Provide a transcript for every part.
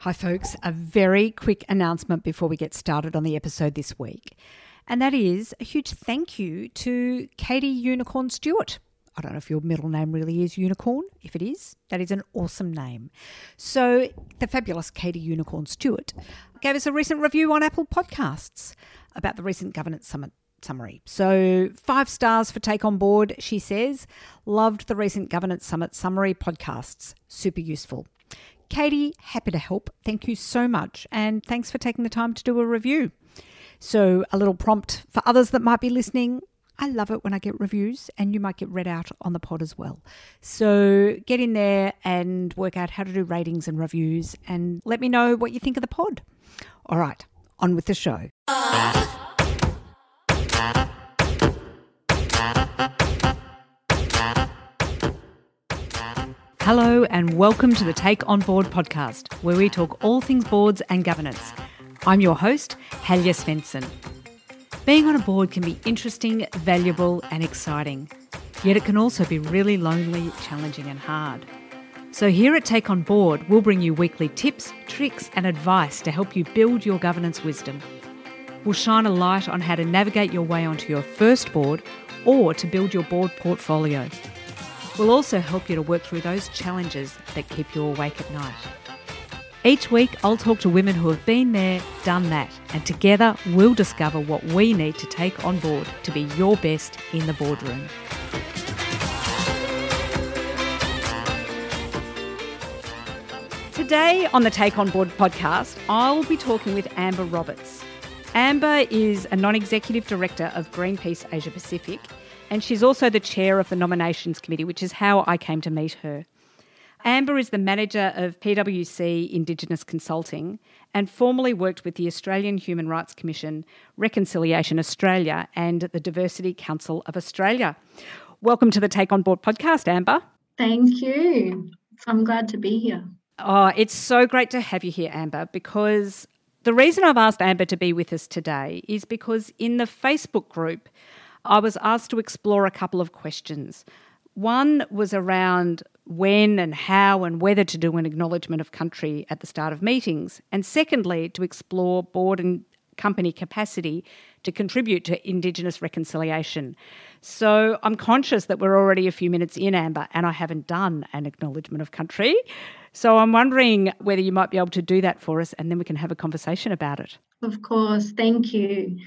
Hi, folks. A very quick announcement before we get started on the episode this week. And that is a huge thank you to Katie Unicorn Stewart. I don't know if your middle name really is Unicorn. If it is, that is an awesome name. So, the fabulous Katie Unicorn Stewart gave us a recent review on Apple Podcasts about the recent Governance Summit summary. So, five stars for Take On Board, she says. Loved the recent Governance Summit summary podcasts. Super useful. Katie, happy to help. Thank you so much. And thanks for taking the time to do a review. So, a little prompt for others that might be listening. I love it when I get reviews, and you might get read out on the pod as well. So, get in there and work out how to do ratings and reviews, and let me know what you think of the pod. All right, on with the show. Hello, and welcome to the Take On Board podcast, where we talk all things boards and governance. I'm your host, Helga Svendsen. Being on a board can be interesting, valuable, and exciting, yet it can also be really lonely, challenging, and hard. So, here at Take On Board, we'll bring you weekly tips, tricks, and advice to help you build your governance wisdom. We'll shine a light on how to navigate your way onto your first board or to build your board portfolio. We'll also help you to work through those challenges that keep you awake at night. Each week, I'll talk to women who have been there, done that, and together we'll discover what we need to take on board to be your best in the boardroom. Today on the Take On Board podcast, I'll be talking with Amber Roberts. Amber is a non executive director of Greenpeace Asia Pacific and she's also the chair of the nominations committee, which is how I came to meet her. Amber is the manager of PwC Indigenous Consulting and formerly worked with the Australian Human Rights Commission, Reconciliation Australia, and the Diversity Council of Australia. Welcome to the Take On Board podcast, Amber. Thank you. I'm glad to be here. Oh, it's so great to have you here, Amber, because the reason I've asked Amber to be with us today is because in the Facebook group, I was asked to explore a couple of questions. One was around when and how and whether to do an acknowledgement of country at the start of meetings. And secondly, to explore board and company capacity to contribute to Indigenous reconciliation. So I'm conscious that we're already a few minutes in, Amber, and I haven't done an acknowledgement of country. So I'm wondering whether you might be able to do that for us and then we can have a conversation about it. Of course, thank you.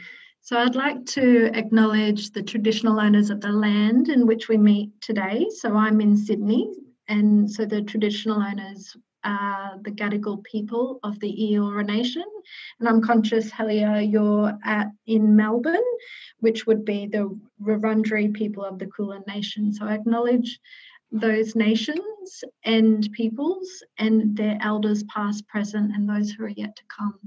So I'd like to acknowledge the traditional owners of the land in which we meet today. So I'm in Sydney, and so the traditional owners are the Gadigal people of the Eora Nation. And I'm conscious, Helga, you're at in Melbourne, which would be the Wurundjeri people of the Kulin Nation. So I acknowledge those nations and peoples and their elders past, present, and those who are yet to come.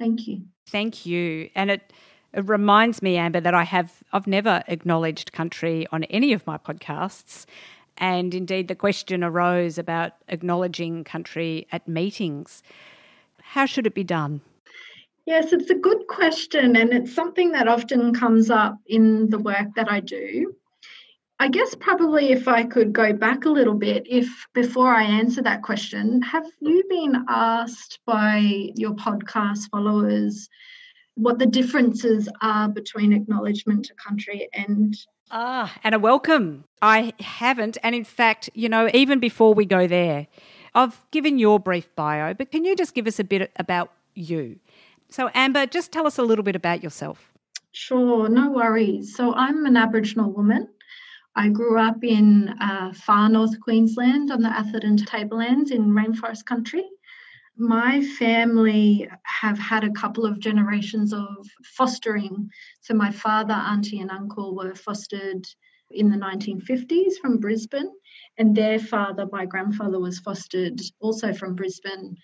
Thank you. Thank you. And it it reminds me, Amber, that I have I've never acknowledged country on any of my podcasts. And indeed, the question arose about acknowledging country at meetings. How should it be done? Yes, it's a good question, and it's something that often comes up in the work that I do. I guess probably if I could go back a little bit, if before I answer that question, have you been asked by your podcast followers what the differences are between acknowledgement to country and ah and a welcome. I haven't and in fact you know even before we go there i've given your brief bio but can you just give us a bit about you? So amber just tell us a little bit about yourself. Sure no worries. So i'm an aboriginal woman. I grew up in uh, far north Queensland on the Atherton Tablelands in rainforest country my family have had a couple of generations of fostering. So, my father, auntie, and uncle were fostered in the 1950s from Brisbane, and their father, my grandfather, was fostered also from Brisbane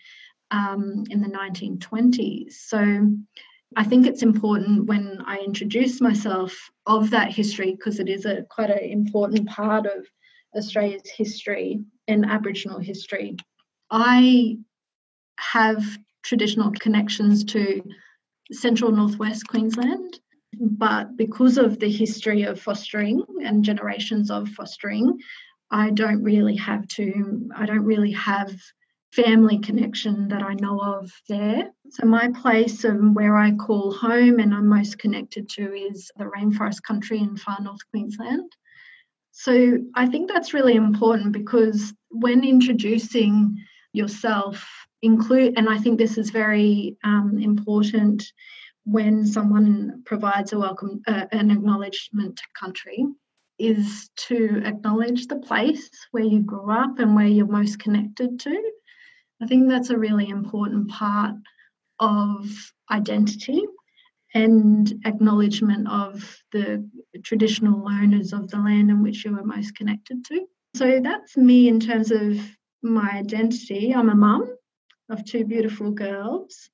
um, in the 1920s. So, I think it's important when I introduce myself of that history because it is a quite an important part of Australia's history and Aboriginal history. I have traditional connections to central northwest Queensland. But because of the history of fostering and generations of fostering, I don't really have to, I don't really have family connection that I know of there. So, my place and where I call home and I'm most connected to is the rainforest country in far north Queensland. So, I think that's really important because when introducing yourself, include, and I think this is very um, important when someone provides a welcome, uh, an acknowledgement to country, is to acknowledge the place where you grew up and where you're most connected to. I think that's a really important part of identity and acknowledgement of the traditional owners of the land in which you are most connected to. So that's me in terms of my identity. I'm a mum of two beautiful girls.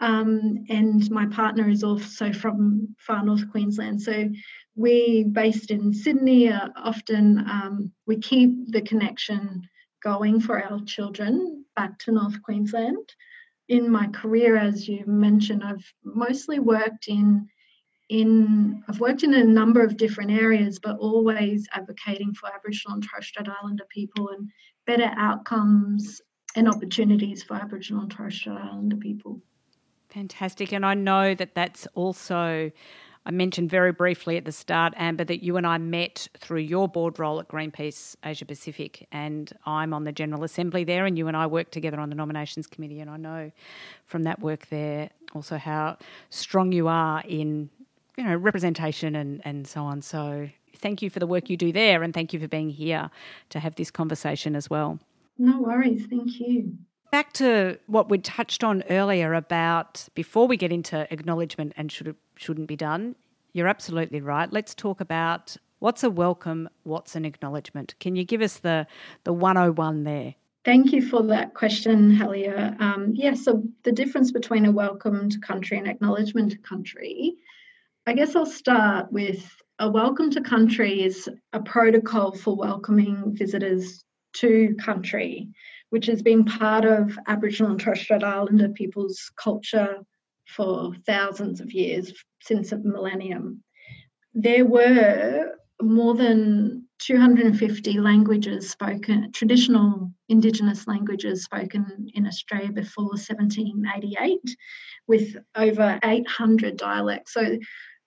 Um, and my partner is also from far north Queensland. So we, based in Sydney, uh, often um, we keep the connection going for our children back to North Queensland. In my career, as you mentioned, I've mostly worked in in I've worked in a number of different areas, but always advocating for Aboriginal and Torres Strait Islander people and better outcomes and opportunities for Aboriginal and Torres Strait Islander people. Fantastic. And I know that that's also, I mentioned very briefly at the start, Amber, that you and I met through your board role at Greenpeace Asia Pacific. And I'm on the General Assembly there, and you and I work together on the Nominations Committee. And I know from that work there also how strong you are in, you know, representation and, and so on. So thank you for the work you do there, and thank you for being here to have this conversation as well. No worries. Thank you. Back to what we touched on earlier about before we get into acknowledgement and should shouldn't be done. You're absolutely right. Let's talk about what's a welcome, what's an acknowledgement. Can you give us the the 101 there? Thank you for that question, Helga. Um, yeah, so the difference between a welcomed country and acknowledgement country. I guess I'll start with a welcome to country is a protocol for welcoming visitors to country, which has been part of Aboriginal and Torres Strait Islander people's culture for thousands of years, since a millennium. There were more than 250 languages spoken, traditional Indigenous languages spoken in Australia before 1788, with over 800 dialects. So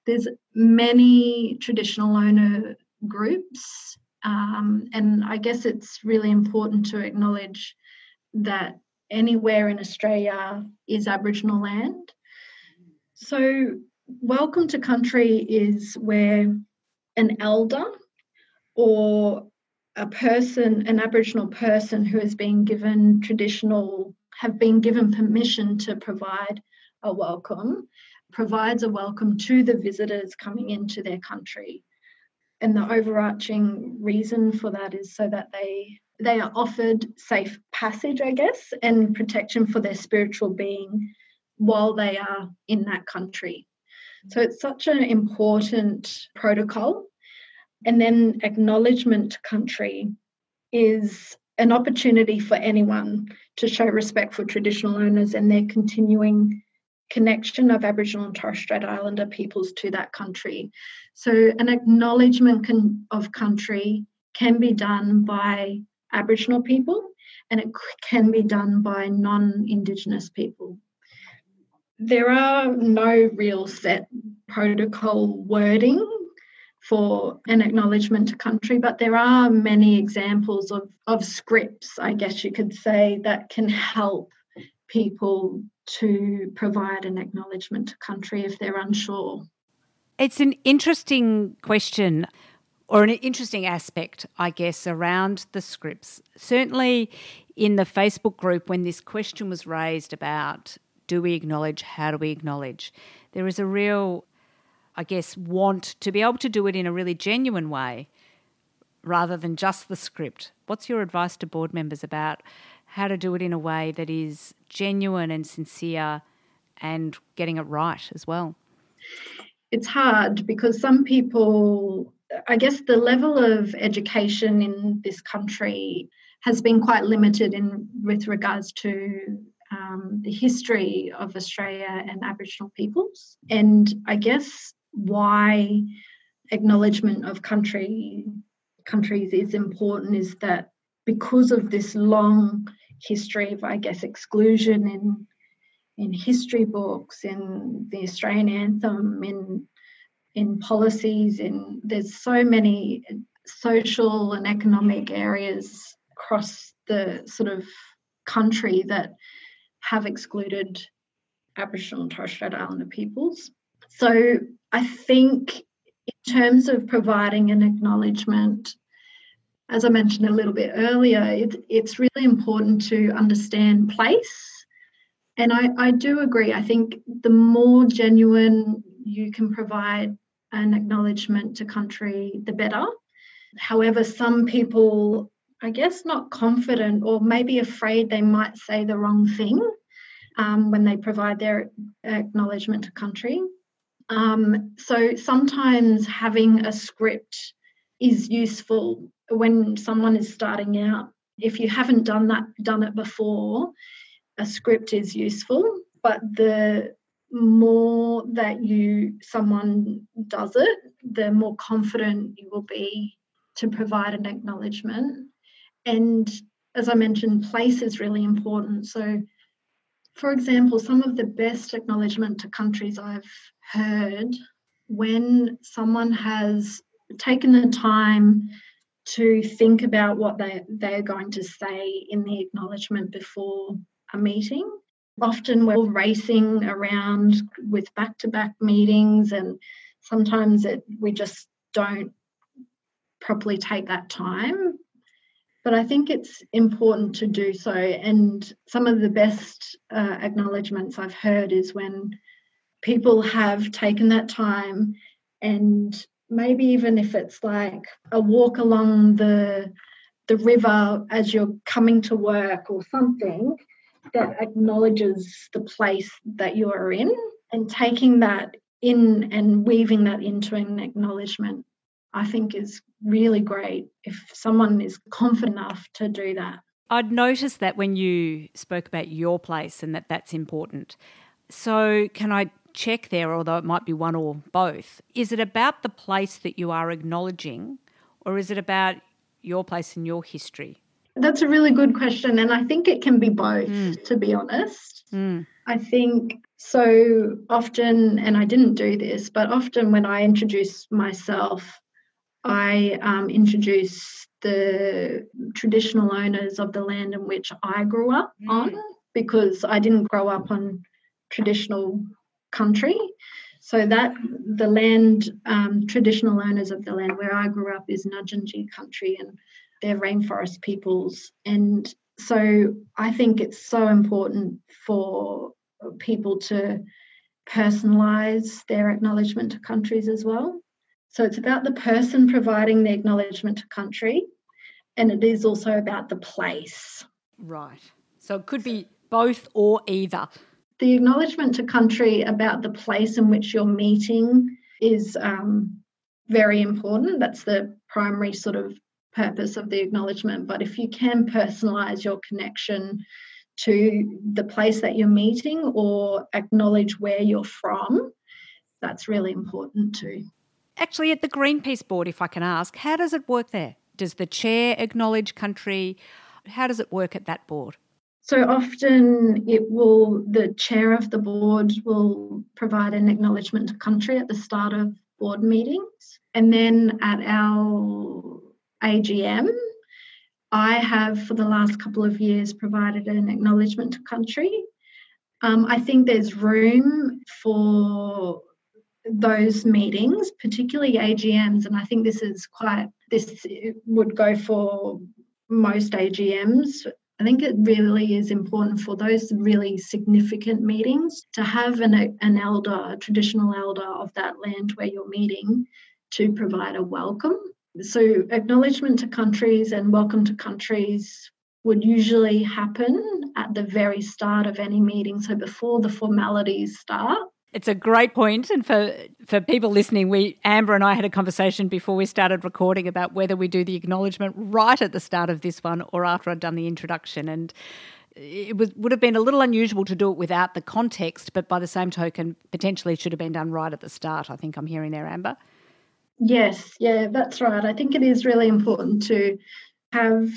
there's many traditional owner groups um, and I guess it's really important to acknowledge that anywhere in Australia is Aboriginal land. So, welcome to country is where an elder or a person, an Aboriginal person who has been given traditional, have been given permission to provide a welcome, provides a welcome to the visitors coming into their country and the overarching reason for that is so that they they are offered safe passage i guess and protection for their spiritual being while they are in that country. So it's such an important protocol. And then acknowledgement country is an opportunity for anyone to show respect for traditional owners and their continuing connection of Aboriginal and Torres Strait Islander peoples to that country. So, an acknowledgement of country can be done by Aboriginal people and it can be done by non Indigenous people. There are no real set protocol wording for an acknowledgement to country, but there are many examples of, of scripts, I guess you could say, that can help people to provide an acknowledgement to country if they're unsure? It's an interesting question or an interesting aspect, I guess, around the scripts. Certainly in the Facebook group, when this question was raised about do we acknowledge, how do we acknowledge, there is a real, I guess, want to be able to do it in a really genuine way rather than just the script. What's your advice to board members about how to do it in a way that is genuine and sincere and getting it right as well? It's hard because some people, I guess, the level of education in this country has been quite limited in with regards to um, the history of Australia and Aboriginal peoples, and I guess why acknowledgement of country countries is important is that because of this long history of, I guess, exclusion in in history books, in the Australian anthem, in in policies, in there's so many social and economic areas across the sort of country that have excluded Aboriginal and Torres Strait Islander peoples. So I think in terms of providing an acknowledgement, as I mentioned a little bit earlier, it, it's really important to understand place. And I, I do agree. I think the more genuine you can provide an acknowledgement to country, the better. However, some people, I guess, not confident or maybe afraid they might say the wrong thing um, when they provide their acknowledgement to country. Um, so sometimes having a script is useful when someone is starting out. If you haven't done that, done it before, a script is useful. But the more that you someone does it, the more confident you will be to provide an acknowledgement. And as I mentioned, place is really important. So, for example, some of the best acknowledgement to countries I've heard when someone has taken the time to think about what they, they're going to say in the acknowledgement before a meeting. Often we're racing around with back to back meetings, and sometimes it, we just don't properly take that time. But I think it's important to do so. And some of the best uh, acknowledgements I've heard is when people have taken that time and maybe even if it's like a walk along the the river as you're coming to work or something that acknowledges the place that you are in and taking that in and weaving that into an acknowledgement I think is really great if someone is confident enough to do that. I'd noticed that when you spoke about your place and that that's important. So, can I check there, although it might be one or both? Is it about the place that you are acknowledging, or is it about your place in your history? That's a really good question. And I think it can be both, mm. to be honest. Mm. I think so often, and I didn't do this, but often when I introduce myself, I um, introduce the traditional owners of the land in which I grew up mm. on because I didn't grow up on traditional country. So that the land, um, traditional owners of the land where I grew up is Nudjinji country and they're rainforest peoples. And so I think it's so important for people to personalize their acknowledgement to countries as well. So it's about the person providing the acknowledgement to country, and it is also about the place. Right. So it could be both or either. The acknowledgement to country about the place in which you're meeting is um, very important. That's the primary sort of purpose of the acknowledgement. But if you can personalize your connection to the place that you're meeting or acknowledge where you're from, that's really important too. Actually, at the Greenpeace board, if I can ask, how does it work there? Does the chair acknowledge country? How does it work at that board? So often it will, the chair of the board will provide an acknowledgement to country at the start of board meetings. And then at our AGM, I have for the last couple of years provided an acknowledgement to country. Um, I think there's room for those meetings, particularly AGMs, and I think this is quite, this would go for most AGMs. I think it really is important for those really significant meetings to have an, an elder, a traditional elder of that land where you're meeting to provide a welcome. So, acknowledgement to countries and welcome to countries would usually happen at the very start of any meeting, so before the formalities start. It's a great point, and for for people listening, we Amber and I had a conversation before we started recording about whether we do the acknowledgement right at the start of this one or after I'd done the introduction, and it was, would have been a little unusual to do it without the context, but by the same token, potentially should have been done right at the start. I think I'm hearing there, Amber. Yes, yeah, that's right. I think it is really important to have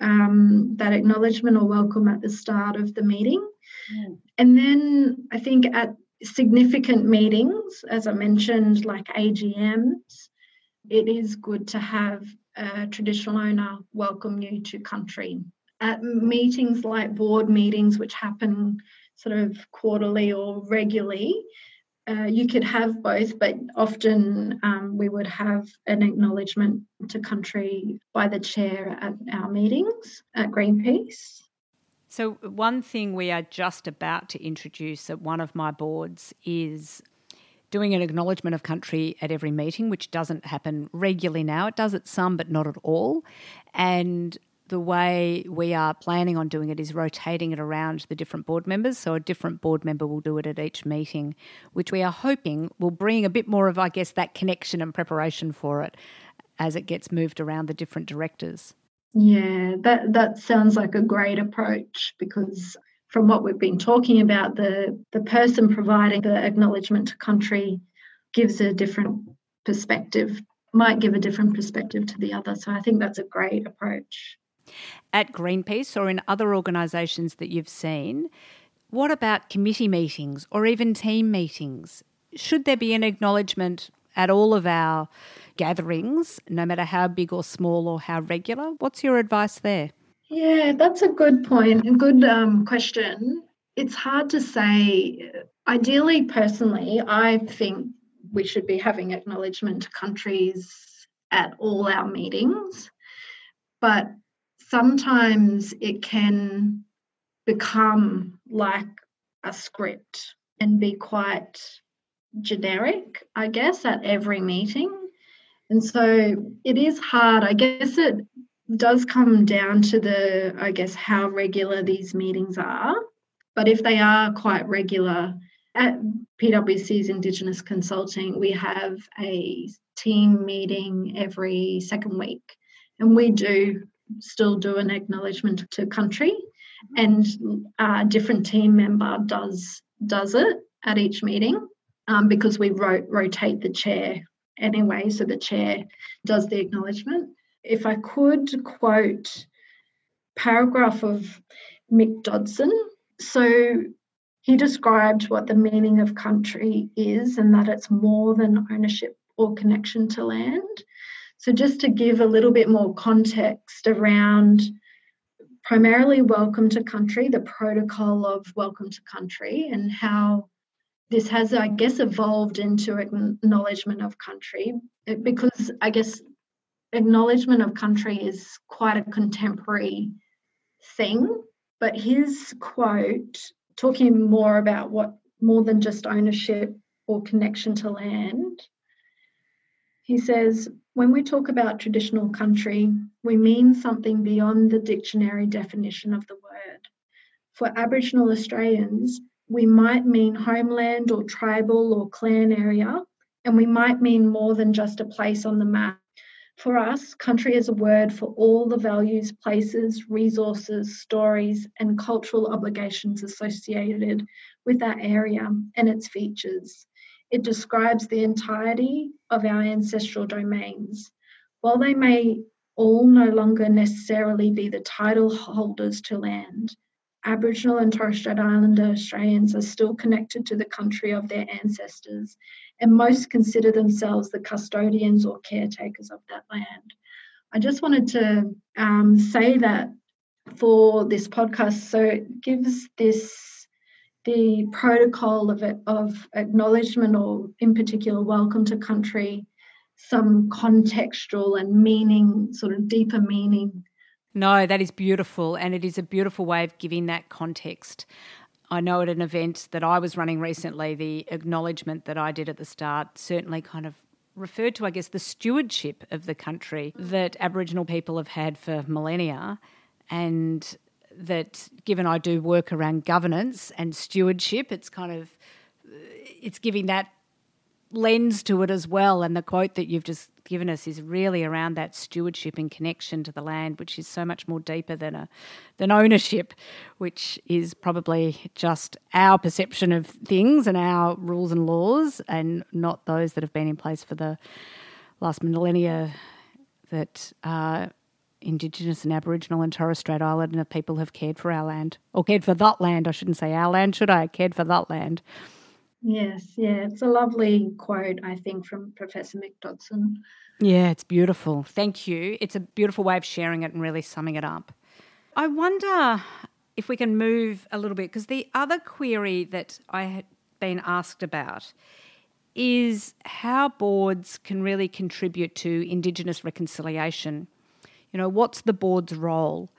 um, that acknowledgement or welcome at the start of the meeting. Mm. And then I think at significant meetings, as I mentioned, like AGMs, it is good to have a traditional owner welcome you to country. At meetings like board meetings, which happen sort of quarterly or regularly, uh, you could have both, but often um, we would have an acknowledgement to country by the chair at our meetings at Greenpeace. So, one thing we are just about to introduce at one of my boards is doing an acknowledgement of country at every meeting, which doesn't happen regularly now. It does at some, but not at all. And the way we are planning on doing it is rotating it around the different board members. So a different board member will do it at each meeting, which we are hoping will bring a bit more of, I guess, that connection and preparation for it as it gets moved around the different directors. Yeah, that that sounds like a great approach because from what we've been talking about, the the person providing the acknowledgement to country gives a different perspective, might give a different perspective to the other. So I think that's a great approach at Greenpeace or in other organisations that you've seen, what about committee meetings or even team meetings? Should there be an acknowledgement at all of our gatherings, no matter how big or small or how regular? What's your advice there? Yeah, that's a good point, a good um, question. It's hard to say. Ideally, personally, I think we should be having acknowledgement to countries at all our meetings. But sometimes it can become like a script and be quite generic, I guess, at every meeting. And so it is hard. I guess it does come down to the, I guess, how regular these meetings are. But if they are quite regular, at PwC's Indigenous Consulting, we have a team meeting every second week. And we do still do an acknowledgement to country, and a different team member does does it at each meeting um, because we ro- rotate the chair anyway. So the chair does the acknowledgement. If I could quote paragraph of Mick Dodson, so he described what the meaning of country is and that it's more than ownership or connection to land. So, just to give a little bit more context around primarily Welcome to Country, the protocol of Welcome to Country, and how this has, I guess, evolved into acknowledgement of country because I guess acknowledgement of country is quite a contemporary thing. But his quote, talking more about what more than just ownership or connection to land, he says, when we talk about traditional country, we mean something beyond the dictionary definition of the word. For Aboriginal Australians, we might mean homeland or tribal or clan area, and we might mean more than just a place on the map. For us, country is a word for all the values, places, resources, stories, and cultural obligations associated with that area and its features. It describes the entirety of our ancestral domains. While they may all no longer necessarily be the title holders to land, Aboriginal and Torres Strait Islander Australians are still connected to the country of their ancestors, and most consider themselves the custodians or caretakers of that land. I just wanted to um, say that for this podcast, so it gives this the protocol of, it, of acknowledgement or in particular welcome to country some contextual and meaning sort of deeper meaning no that is beautiful and it is a beautiful way of giving that context I know at an event that I was running recently, the acknowledgement that I did at the start certainly kind of referred to, I guess, the stewardship of the country that Aboriginal people have had for millennia. And that given I do work around governance and stewardship, it's kind of it's giving that lens to it as well. And the quote that you've just given us is really around that stewardship and connection to the land, which is so much more deeper than a than ownership, which is probably just our perception of things and our rules and laws, and not those that have been in place for the last millennia that uh, Indigenous and Aboriginal and Torres Strait Islander people have cared for our land, or cared for that land. I shouldn't say our land, should I? Cared for that land. Yes, yeah, it's a lovely quote, I think, from Professor Mick Dodson. Yeah, it's beautiful. Thank you. It's a beautiful way of sharing it and really summing it up. I wonder if we can move a little bit because the other query that I had been asked about is how boards can really contribute to Indigenous reconciliation. You know, what's the board's role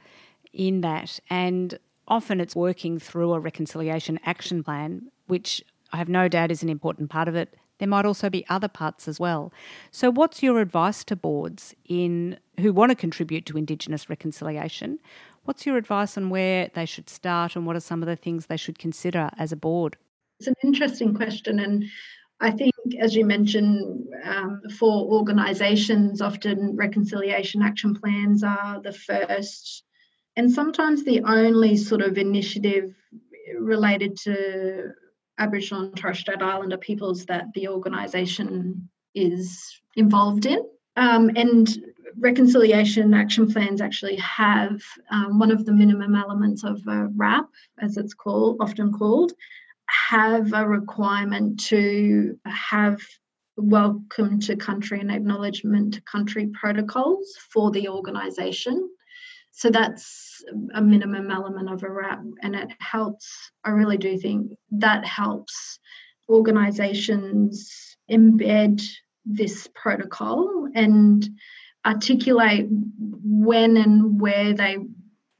in that? And often it's working through a reconciliation action plan, which I have no doubt is an important part of it. There might also be other parts as well. So, what's your advice to boards in who want to contribute to Indigenous reconciliation? What's your advice on where they should start and what are some of the things they should consider as a board? It's an interesting question, and I think, as you mentioned, um, for organisations, often reconciliation action plans are the first and sometimes the only sort of initiative related to Aboriginal and Torres Strait Islander peoples that the organisation is involved in. Um, and reconciliation action plans actually have um, one of the minimum elements of a RAP, as it's called, often called, have a requirement to have welcome to country and acknowledgement to country protocols for the organisation. So that's a minimum element of a RAP, and it helps. I really do think that helps organisations embed this protocol and articulate when and where they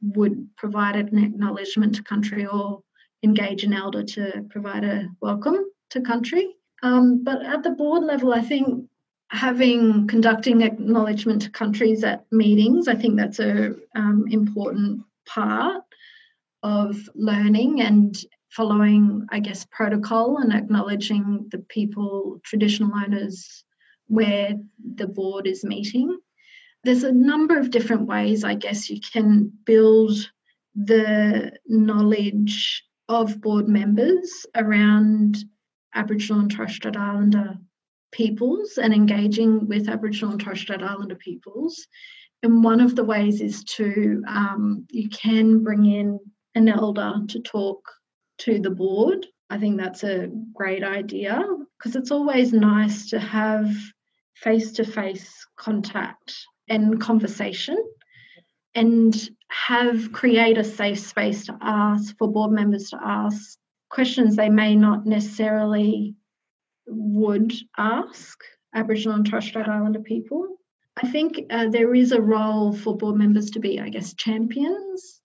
would provide an acknowledgement to country or engage an elder to provide a welcome to country. Um, but at the board level, I think having conducting acknowledgement to countries at meetings, I think that's a um, important part of learning and following, I guess, protocol and acknowledging the people, traditional owners, where the board is meeting. There's a number of different ways, I guess, you can build the knowledge of board members around Aboriginal and Torres Strait Islander peoples and engaging with Aboriginal and Torres Strait Islander peoples. And one of the ways is to, um, you can bring in an elder to talk to the board. I think that's a great idea because it's always nice to have face to face contact and conversation and have create a safe space to ask for board members to ask questions they may not necessarily would ask Aboriginal and Torres Strait Islander people. I think uh, there is a role for board members to be, I guess, champions,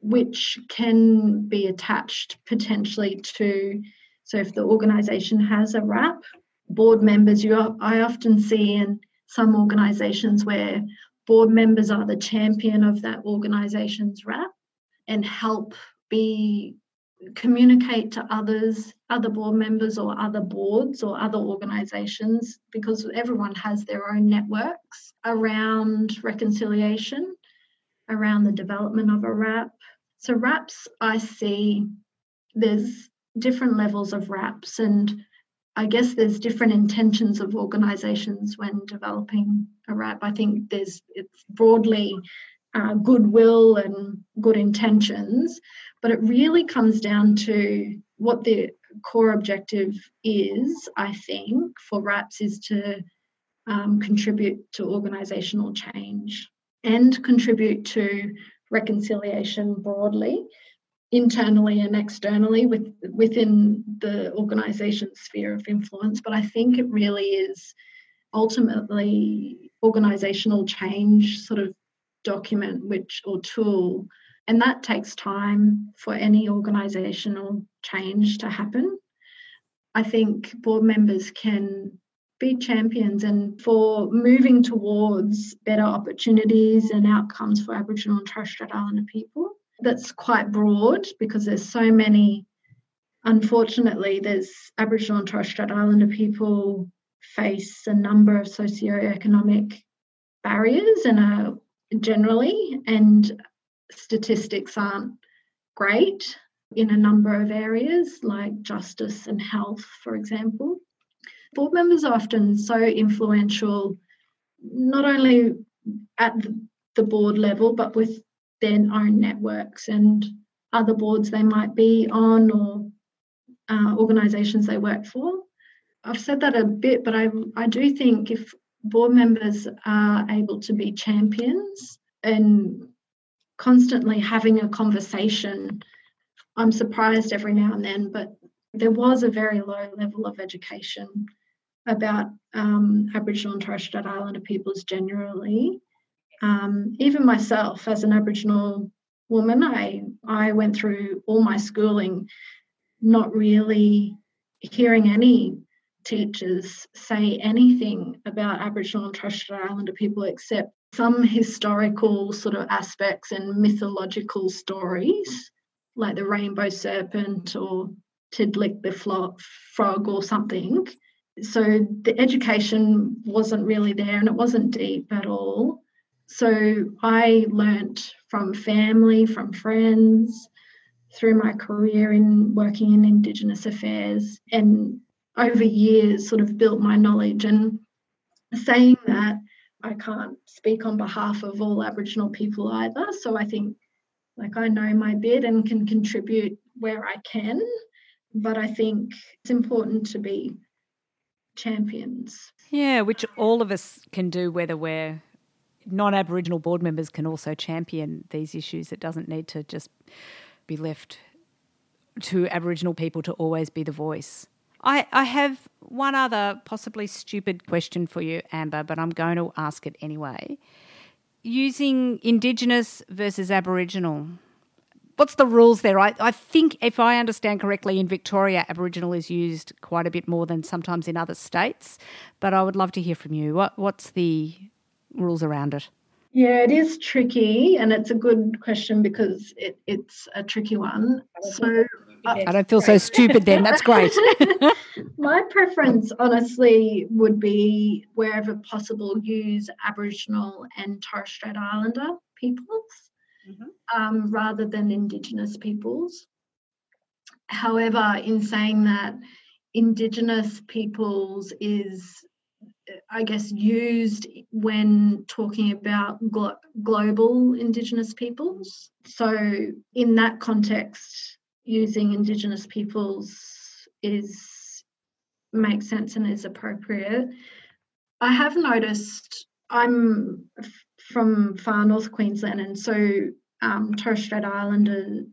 which can be attached potentially to. So, if the organisation has a RAP, board members, you I often see in some organisations where board members are the champion of that organisation's RAP and help be communicate to others, other board members or other boards or other organisations, because everyone has their own networks around reconciliation, around the development of a RAP. So RAPs, I see there's different levels of RAPs and I guess there's different intentions of organisations when developing a RAP. I think there's it's broadly uh, goodwill and good intentions, but it really comes down to what the core objective is. I think for RAPs is to um, contribute to organisational change and contribute to reconciliation broadly internally and externally with, within the organisation's sphere of influence. But I think it really is ultimately organizational change sort of document which or tool and that takes time for any organizational change to happen. I think board members can be champions and for moving towards better opportunities and outcomes for aboriginal and torres strait islander people. That's quite broad because there's so many. Unfortunately there's aboriginal and torres strait islander people face a number of socioeconomic barriers and are generally and statistics aren't great in a number of areas like justice and health for example board members are often so influential not only at the board level, but with their own networks and other boards they might be on or uh, organisations they work for. I've said that a bit, but I, I do think if board members are able to be champions and constantly having a conversation, I'm surprised every now and then, but there was a very low level of education about um, Aboriginal and Torres Strait Islander peoples generally. Um, even myself, as an Aboriginal woman, I I went through all my schooling not really hearing any teachers say anything about Aboriginal and Torres Strait Islander people except some historical sort of aspects and mythological stories, like the rainbow serpent or Tiddalik the frog or something. So the education wasn't really there and it wasn't deep at all. So I learnt from family, from friends, through my career in working in Indigenous affairs and over mm-hmm. years sort of built my knowledge. And saying that, I can't speak on behalf of all Aboriginal people either. So I think like I know my bit and can contribute where I can. But I think it's important to be champions. Yeah, which all of us can do, whether we're non Aboriginal board members, can also champion these issues. It doesn't need to just be left to Aboriginal people to always be the voice. I, I have one other possibly stupid question for you, Amber, but I'm going to ask it anyway. Using Indigenous versus Aboriginal, what's the rules there? I, I think, if I understand correctly, in Victoria, Aboriginal is used quite a bit more than sometimes in other states. But I would love to hear from you. What, what's the rules around it? Yeah, it is tricky, and it's a good question because it, it's a tricky one. So I don't feel so stupid then. That's great. My preference, honestly, would be wherever possible, use Aboriginal and Torres Strait Islander peoples mm-hmm. um, rather than Indigenous peoples. However, in saying that, Indigenous peoples is I guess, used when talking about glo- global Indigenous peoples. So, in that context, using Indigenous peoples is makes sense and is appropriate. I have noticed I'm from far north Queensland, and so um, Torres Strait Islander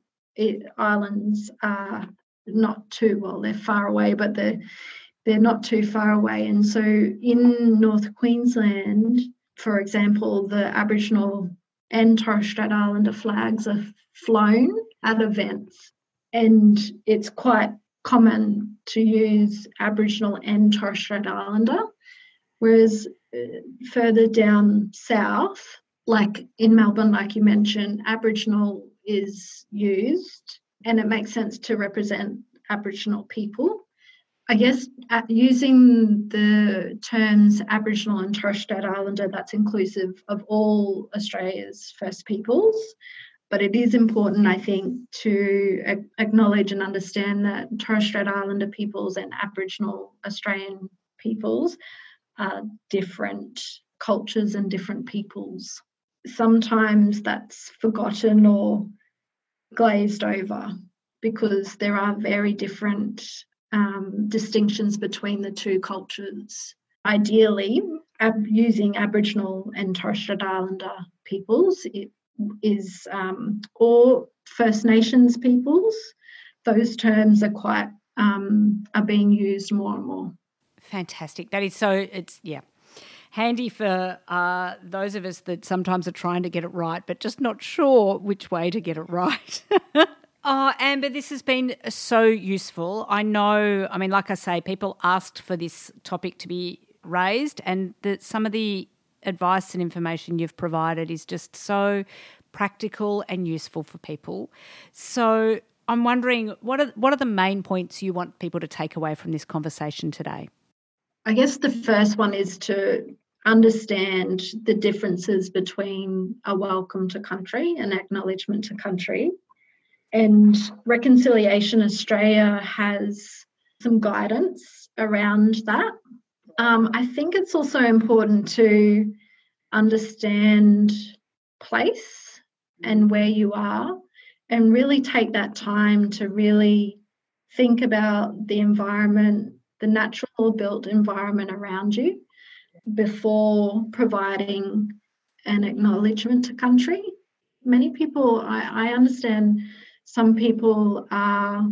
islands are not too well. They're far away, but they're they're not too far away. And so in North Queensland, for example, the Aboriginal and Torres Strait Islander flags are flown at events. And it's quite common to use Aboriginal and Torres Strait Islander. Whereas uh, further down south, like in Melbourne, like you mentioned, Aboriginal is used and it makes sense to represent Aboriginal people. I guess uh, using the terms Aboriginal and Torres Strait Islander, that's inclusive of all Australia's First Peoples. But it is important, I think, to acknowledge and understand that Torres Strait Islander peoples and Aboriginal Australian peoples are different cultures and different peoples. Sometimes that's forgotten or glazed over because there are very different um, distinctions between the two cultures. Ideally, ab- using Aboriginal and Torres Strait Islander peoples is um, or First Nations peoples. Those terms are quite um, are being used more and more. Fantastic. That is so. It's yeah handy for uh, those of us that sometimes are trying to get it right, but just not sure which way to get it right. Oh, Amber, this has been so useful. I know, I mean, like I say, people asked for this topic to be raised, and that some of the advice and information you've provided is just so practical and useful for people. So I'm wondering, what are what are the main points you want people to take away from this conversation today? I guess the first one is to understand the differences between a welcome to country and acknowledgement to country. And Reconciliation Australia has some guidance around that. Um, I think it's also important to understand place and where you are and really take that time to really think about the environment, the natural built environment around you before providing an acknowledgement to country. Many people, I, I understand some people are,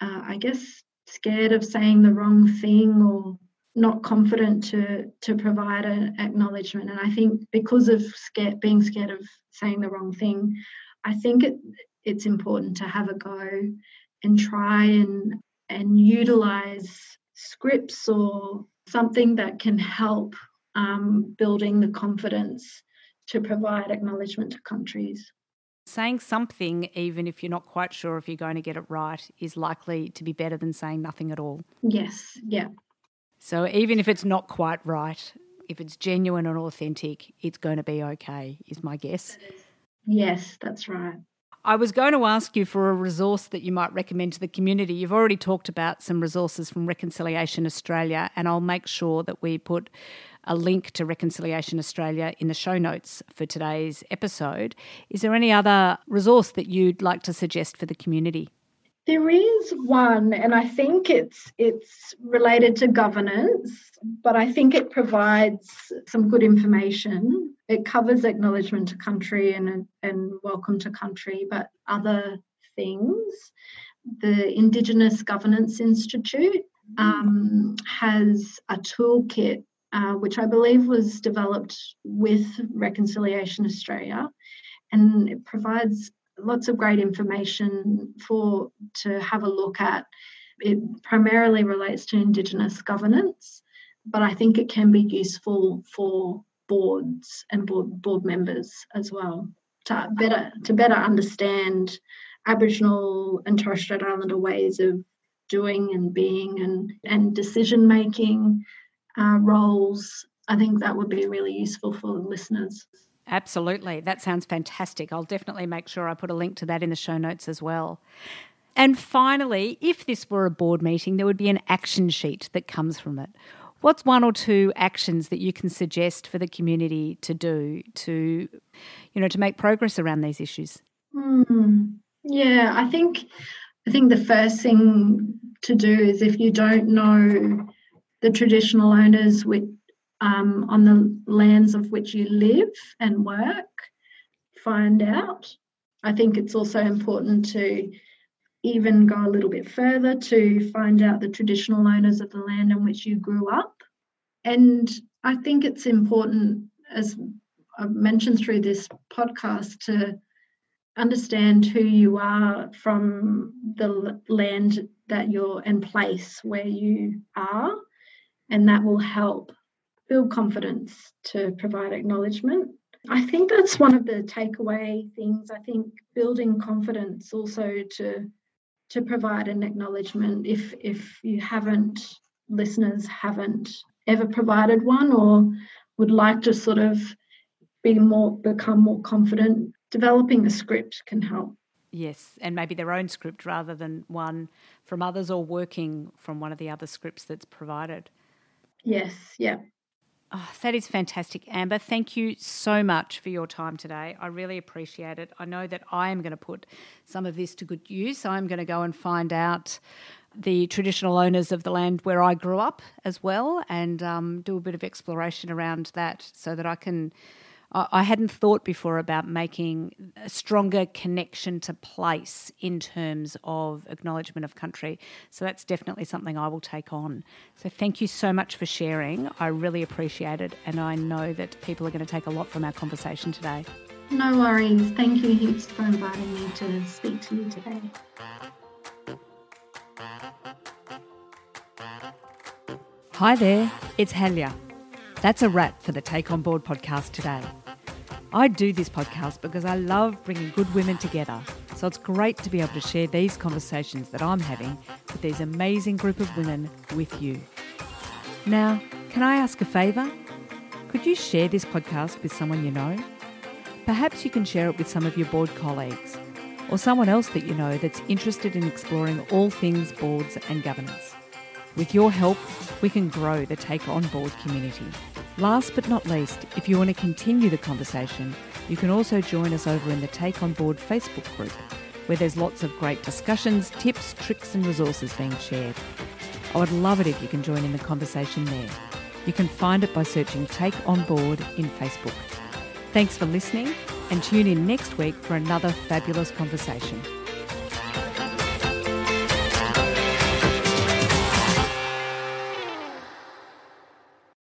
uh, I guess, scared of saying the wrong thing or not confident to to provide an acknowledgement. And i think because of scared, being scared of saying the wrong thing i think it it's important to have a go and try and and utilize scripts or something that can help um, building the confidence to provide acknowledgement to countries Saying something, even if you're not quite sure if you're going to get it right, is likely to be better than saying nothing at all. Yes, yeah. So even if it's not quite right, if it's genuine and authentic, it's going to be okay, is my guess. Yes, that's right. I was going to ask you for a resource that you might recommend to the community. You've already talked about some resources from Reconciliation Australia, and I'll make sure that we put a link to Reconciliation Australia in the show notes for today's episode. Is there any other resource that you'd like to suggest for the community? There is one, and I think it's it's related to governance, but I think it provides some good information. It covers acknowledgement to country and and welcome to country, but other things. The Indigenous Governance Institute um, has a toolkit uh, which I believe was developed with Reconciliation Australia, and it provides lots of great information for to have a look at. It primarily relates to Indigenous governance, but I think it can be useful for boards and board board members as well to better to better understand Aboriginal and Torres Strait Islander ways of doing and being and and decision making uh, roles. I think that would be really useful for listeners. Absolutely. That sounds fantastic. I'll definitely make sure I put a link to that in the show notes as well. And finally, if this were a board meeting, there would be an action sheet that comes from it. What's one or two actions that you can suggest for the community to do to, you know, to make progress around these issues? Mm, yeah, I think I think the first thing to do is if you don't know the traditional owners with um, on the lands of which you live and work, find out. I think it's also important to even go a little bit further to find out the traditional owners of the land in which you grew up. And I think it's important, as I've mentioned through this podcast, to understand who you are from the land that you're in place where you are, and that will help build confidence to provide acknowledgement. I think that's one of the takeaway things. I think building confidence also to to provide an acknowledgement if if you haven't listeners haven't ever provided one or would like to sort of be more become more confident developing a script can help yes and maybe their own script rather than one from others or working from one of the other scripts that's provided yes yeah Oh, that is fantastic, Amber. Thank you so much for your time today. I really appreciate it. I know that I am going to put some of this to good use. I'm going to go and find out the traditional owners of the land where I grew up as well and um, do a bit of exploration around that so that I can I hadn't thought before about making a stronger connection to place in terms of acknowledgement of country. So that's definitely something I will take on. So thank you so much for sharing. I really appreciate it. And I know that people are going to take a lot from our conversation today. No worries. Thank you heaps for inviting me to speak to you today. Hi there, it's Helga. That's a wrap for the Take On Board podcast today. I do this podcast because I love bringing good women together. So it's great to be able to share these conversations that I'm having with these amazing group of women with you. Now, can I ask a favour? Could you share this podcast with someone you know? Perhaps you can share it with some of your board colleagues or someone else that you know that's interested in exploring all things boards and governance. With your help, we can grow the Take On Board community. Last but not least, if you want to continue the conversation, You can also join us over in the Take On Board Facebook group, where there's lots of great discussions, tips, tricks, and resources being shared. I would love it if you can join in the conversation there. You can find it by searching Take On Board in Facebook. Thanks for listening and tune in next week for another fabulous conversation.